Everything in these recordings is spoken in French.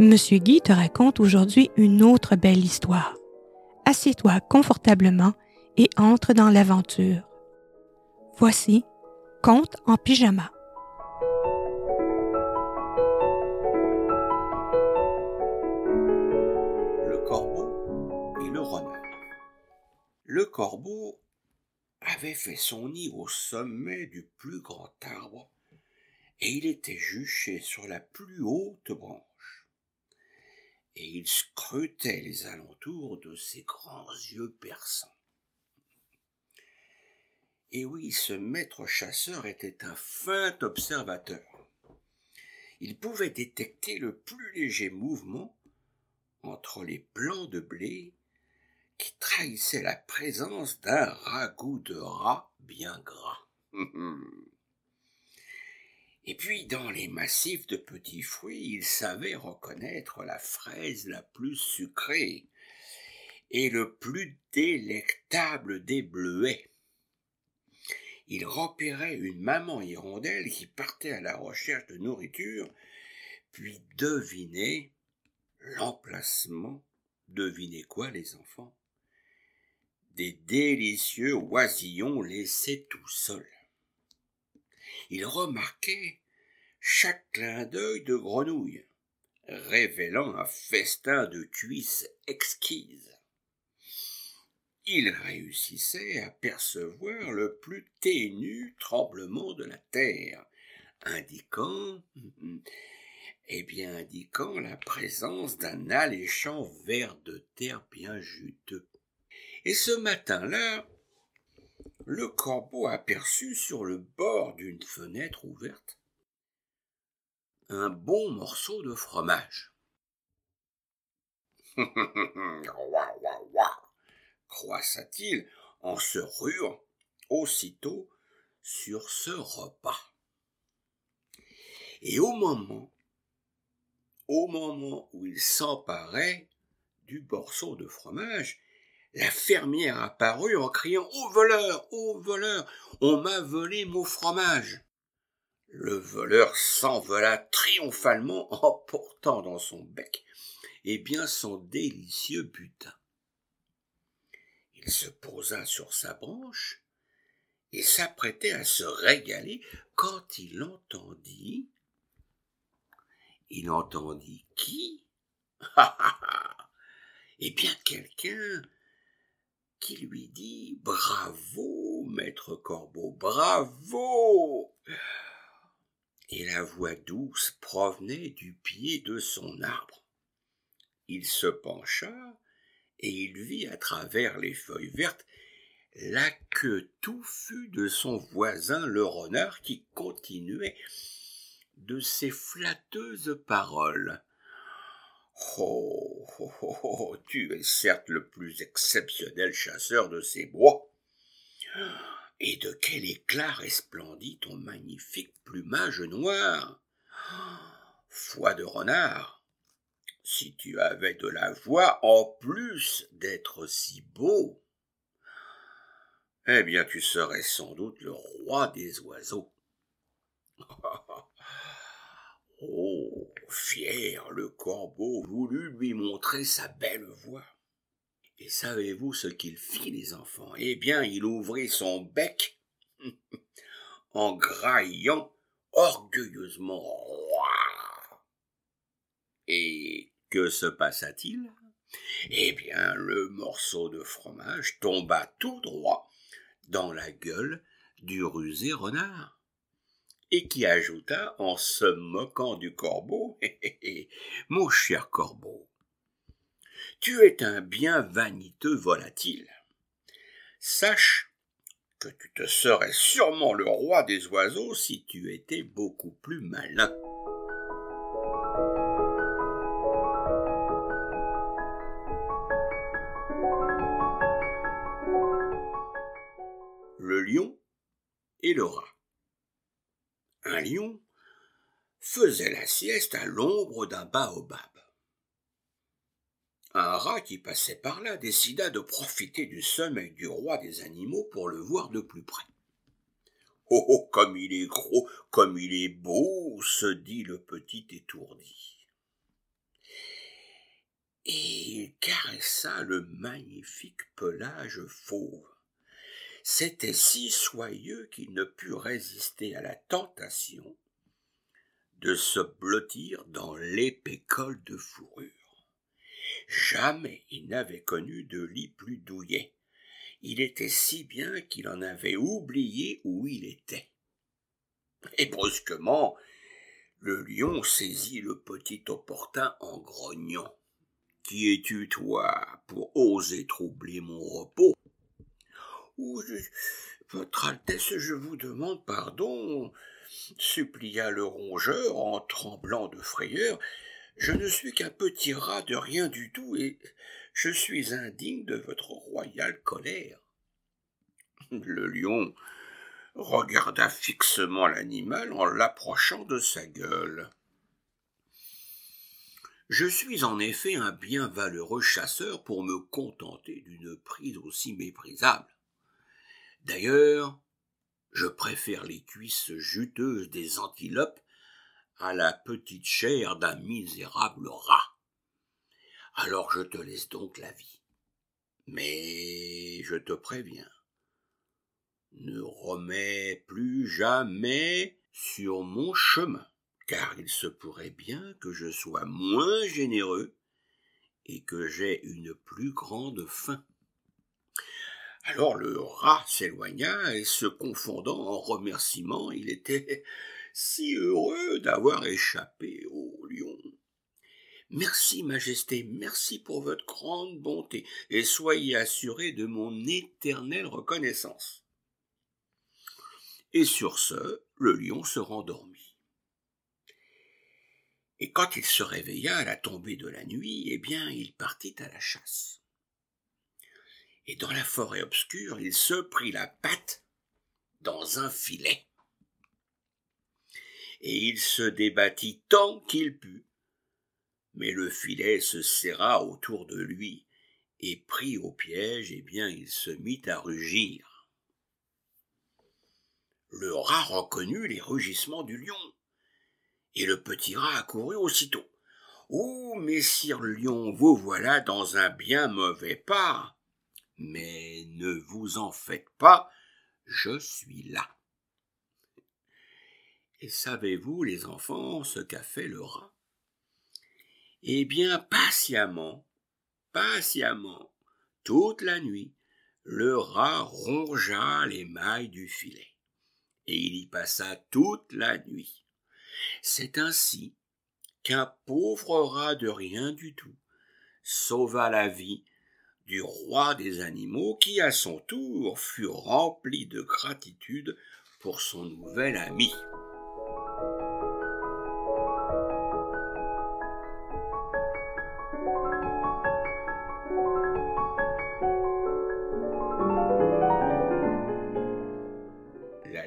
Monsieur Guy te raconte aujourd'hui une autre belle histoire. Assieds-toi confortablement et entre dans l'aventure. Voici Conte en pyjama. Le corbeau et le renard. Le corbeau avait fait son nid au sommet du plus grand arbre et il était juché sur la plus haute branche. Et il scrutait les alentours de ses grands yeux perçants. Et oui, ce maître chasseur était un fin observateur. Il pouvait détecter le plus léger mouvement entre les plants de blé qui trahissaient la présence d'un ragoût de rat bien gras. Et puis, dans les massifs de petits fruits, il savait reconnaître la fraise la plus sucrée et le plus délectable des bleuets. Il repérait une maman hirondelle qui partait à la recherche de nourriture, puis devinait l'emplacement. Devinez quoi, les enfants? Des délicieux oisillons laissés tout seuls il remarquait chaque clin d'œil de grenouille, révélant un festin de cuisses exquises. Il réussissait à percevoir le plus ténu tremblement de la terre, indiquant, eh bien, indiquant la présence d'un alléchant ver de terre bien juteux. Et ce matin-là, le corbeau aperçut sur le bord d'une fenêtre ouverte un bon morceau de fromage. Croissa-t-il en se ruant aussitôt sur ce repas. Et au moment, au moment où il s'emparait du morceau de fromage, la fermière apparut en criant Ô voleur, ô voleur, on m'a volé mon fromage. Le voleur s'envola triomphalement en portant dans son bec eh bien son délicieux butin. Il se posa sur sa branche et s'apprêtait à se régaler quand il entendit. Il entendit qui? Eh bien quelqu'un qui lui dit Bravo, maître Corbeau, bravo. Et la voix douce provenait du pied de son arbre. Il se pencha et il vit à travers les feuilles vertes la queue touffue de son voisin le renard qui continuait de ses flatteuses paroles. Oh, oh, oh, oh, tu es certes le plus exceptionnel chasseur de ces bois. Et de quel éclat resplendit ton magnifique plumage noir. Foi de renard, si tu avais de la voix en plus d'être si beau, eh bien tu serais sans doute le roi des oiseaux. oh, fier, le corbeau voulut lui montrer sa belle voix. Et savez-vous ce qu'il fit, les enfants? Eh bien, il ouvrit son bec en graillant orgueilleusement. Et que se passa-t-il? Eh bien, le morceau de fromage tomba tout droit dans la gueule du rusé renard et qui ajouta en se moquant du corbeau Mon cher corbeau, tu es un bien vaniteux volatile. Sache que tu te serais sûrement le roi des oiseaux si tu étais beaucoup plus malin. Le lion et le rat un lion faisait la sieste à l'ombre d'un baobab. Un rat qui passait par là décida de profiter du sommeil du roi des animaux pour le voir de plus près. Oh, oh, comme il est gros, comme il est beau, se dit le petit étourdi. caressa le magnifique pelage fauve. C'était si soyeux qu'il ne put résister à la tentation de se blottir dans l'épais col de fourrure. Jamais il n'avait connu de lit plus douillet. Il était si bien qu'il en avait oublié où il était. Et brusquement, le lion saisit le petit opportun en grognant. Qui es-tu, toi, pour oser troubler mon repos? Votre Altesse, je vous demande pardon, supplia le rongeur en tremblant de frayeur. Je ne suis qu'un petit rat de rien du tout, et je suis indigne de votre royale colère. Le lion regarda fixement l'animal en l'approchant de sa gueule. Je suis en effet un bien valeureux chasseur pour me contenter d'une prise aussi méprisable. D'ailleurs, je préfère les cuisses juteuses des antilopes à la petite chair d'un misérable rat. Alors je te laisse donc la vie. Mais je te préviens, ne remets plus jamais sur mon chemin, car il se pourrait bien que je sois moins généreux et que j'ai une plus grande faim. Alors le rat s'éloigna et se confondant en remerciements, il était si heureux d'avoir échappé au lion. Merci, Majesté, merci pour votre grande bonté, et soyez assuré de mon éternelle reconnaissance. Et sur ce, le lion se rendormit. Et quand il se réveilla à la tombée de la nuit, eh bien, il partit à la chasse. Et dans la forêt obscure, il se prit la patte dans un filet. Et il se débattit tant qu'il put, mais le filet se serra autour de lui, et pris au piège, eh bien, il se mit à rugir. Le rat reconnut les rugissements du lion, et le petit rat accourut aussitôt. Oh, messire lion, vous voilà dans un bien mauvais pas. Mais ne vous en faites pas, je suis là. Et savez-vous, les enfants, ce qu'a fait le rat? Eh bien, patiemment, patiemment, toute la nuit, le rat rongea les mailles du filet, et il y passa toute la nuit. C'est ainsi qu'un pauvre rat de rien du tout sauva la vie du roi des animaux qui, à son tour, fut rempli de gratitude pour son nouvel ami.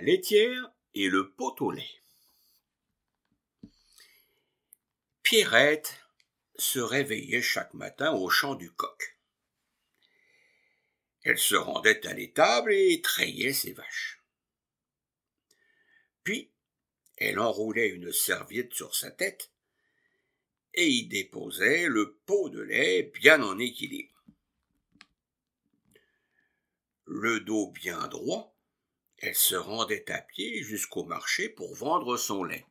laitière et le pot au lait. Pierrette se réveillait chaque matin au chant du coq. Elle se rendait à l'étable et trayait ses vaches. Puis, elle enroulait une serviette sur sa tête et y déposait le pot de lait bien en équilibre. Le dos bien droit, elle se rendait à pied jusqu'au marché pour vendre son lait.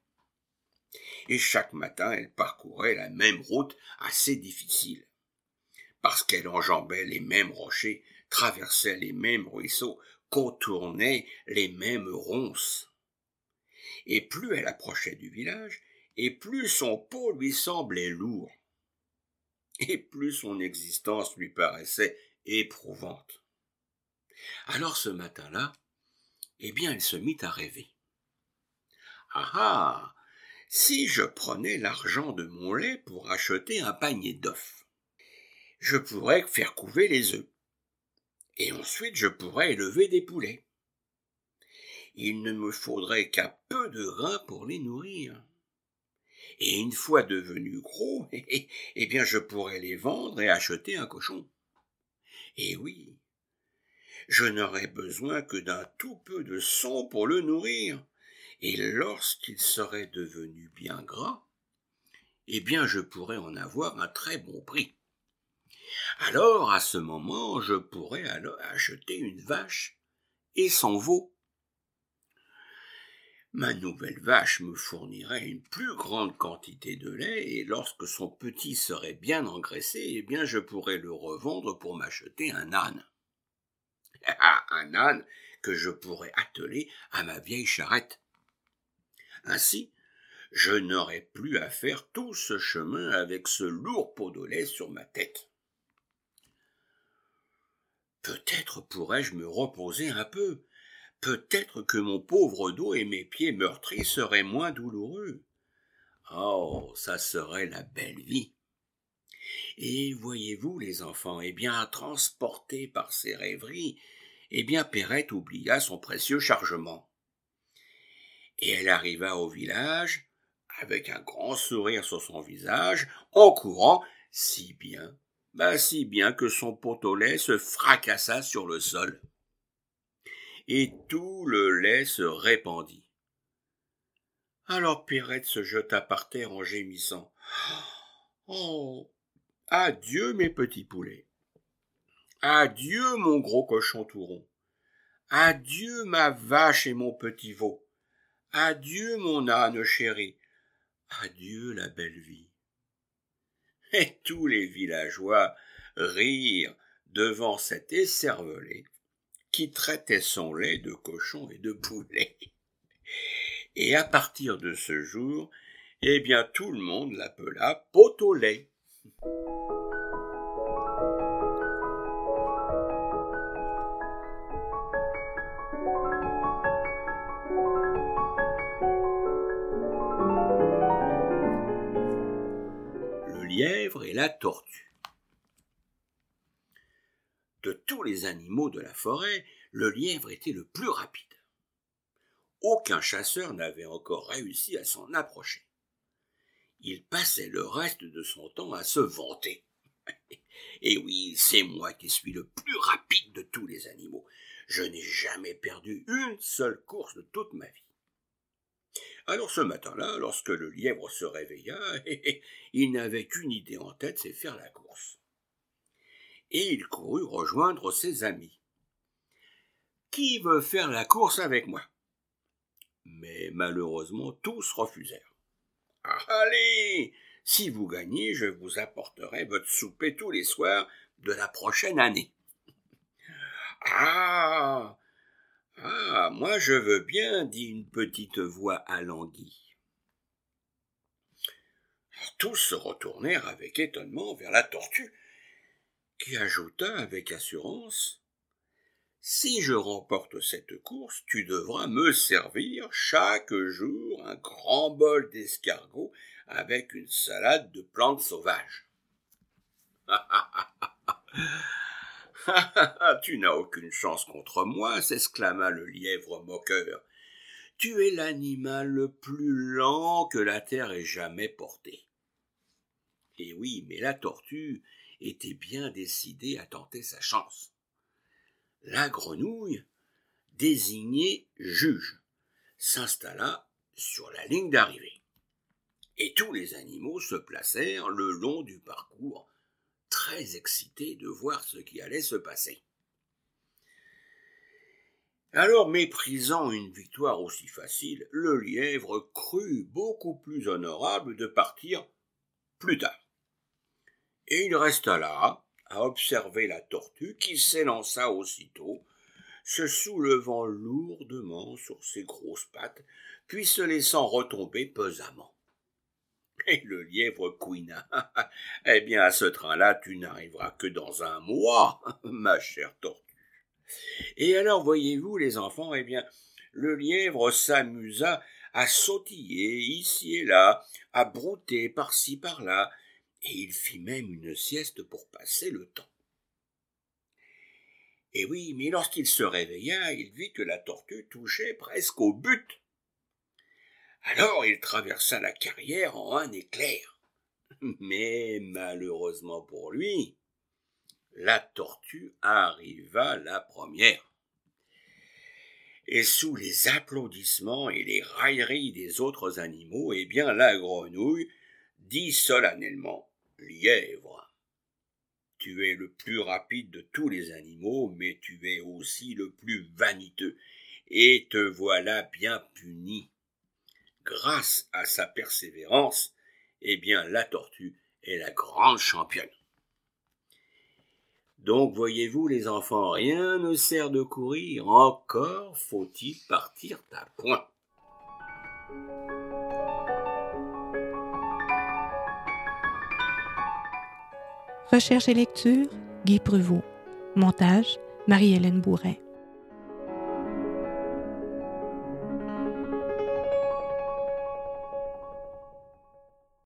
Et chaque matin elle parcourait la même route assez difficile, parce qu'elle enjambait les mêmes rochers, traversait les mêmes ruisseaux, contournait les mêmes ronces. Et plus elle approchait du village, et plus son pot lui semblait lourd, et plus son existence lui paraissait éprouvante. Alors ce matin-là, eh bien elle se mit à rêver. Ah ah. Si je prenais l'argent de mon lait pour acheter un panier d'œufs, je pourrais faire couver les œufs. Et ensuite je pourrais élever des poulets. Il ne me faudrait qu'un peu de grains pour les nourrir. Et une fois devenus gros, eh bien je pourrais les vendre et acheter un cochon. Et oui, je n'aurais besoin que d'un tout peu de son pour le nourrir, et lorsqu'il serait devenu bien gras, eh bien je pourrais en avoir un très bon prix. Alors, à ce moment, je pourrais acheter une vache et son veau. Ma nouvelle vache me fournirait une plus grande quantité de lait et lorsque son petit serait bien engraissé, eh bien je pourrais le revendre pour m'acheter un âne. Un âne que je pourrais atteler à ma vieille charrette. Ainsi, je n'aurais plus à faire tout ce chemin avec ce lourd pot de lait sur ma tête. Peut-être pourrais-je me reposer un peu. Peut-être que mon pauvre dos et mes pieds meurtris seraient moins douloureux. Oh, ça serait la belle vie. Et voyez-vous, les enfants, eh bien, transportés par ces rêveries, eh bien, Perrette oublia son précieux chargement. Et elle arriva au village, avec un grand sourire sur son visage, en courant, si bien bah, si bien que son pot au lait se fracassa sur le sol. Et tout le lait se répandit. Alors Perrette se jeta par terre en gémissant. Oh. Adieu mes petits poulets. Adieu mon gros cochon tout rond. Adieu ma vache et mon petit veau. Adieu mon âne chéri. Adieu la belle vie et tous les villageois rirent devant cet écervelé qui traitait son lait de cochon et de poulet. Et à partir de ce jour, eh bien tout le monde l'appela pot au lait. La tortue. De tous les animaux de la forêt, le lièvre était le plus rapide. Aucun chasseur n'avait encore réussi à s'en approcher. Il passait le reste de son temps à se vanter. Et oui, c'est moi qui suis le plus rapide de tous les animaux. Je n'ai jamais perdu une seule course de toute ma vie. Alors ce matin-là, lorsque le lièvre se réveilla, il n'avait qu'une idée en tête, c'est faire la course. Et il courut rejoindre ses amis. Qui veut faire la course avec moi? Mais malheureusement, tous refusèrent. Allez Si vous gagnez, je vous apporterai votre souper tous les soirs de la prochaine année. Ah ah, moi je veux bien, dit une petite voix alanguie. Tous se retournèrent avec étonnement vers la tortue, qui ajouta avec assurance Si je remporte cette course, tu devras me servir chaque jour un grand bol d'escargot avec une salade de plantes sauvages. tu n'as aucune chance contre moi, s'exclama le lièvre moqueur. Tu es l'animal le plus lent que la terre ait jamais porté. Et oui, mais la tortue était bien décidée à tenter sa chance. La grenouille, désignée juge, s'installa sur la ligne d'arrivée. Et tous les animaux se placèrent le long du parcours très excité de voir ce qui allait se passer. Alors, méprisant une victoire aussi facile, le lièvre crut beaucoup plus honorable de partir plus tard. Et il resta là, à observer la tortue qui s'élança aussitôt, se soulevant lourdement sur ses grosses pattes, puis se laissant retomber pesamment. Et le lièvre couina. eh bien, à ce train-là, tu n'arriveras que dans un mois, ma chère tortue. Et alors, voyez-vous, les enfants, eh bien, le lièvre s'amusa à sautiller ici et là, à brouter par-ci par-là, et il fit même une sieste pour passer le temps. Et oui, mais lorsqu'il se réveilla, il vit que la tortue touchait presque au but. Alors il traversa la carrière en un éclair. Mais malheureusement pour lui, la tortue arriva la première. Et sous les applaudissements et les railleries des autres animaux, eh bien la grenouille dit solennellement Lièvre. Tu es le plus rapide de tous les animaux, mais tu es aussi le plus vaniteux, et te voilà bien puni. Grâce à sa persévérance, eh bien la tortue est la grande championne. Donc voyez-vous les enfants, rien ne sert de courir, encore faut-il partir à point. Recherche et lecture, Guy Prevot. Montage, Marie-Hélène Bourret.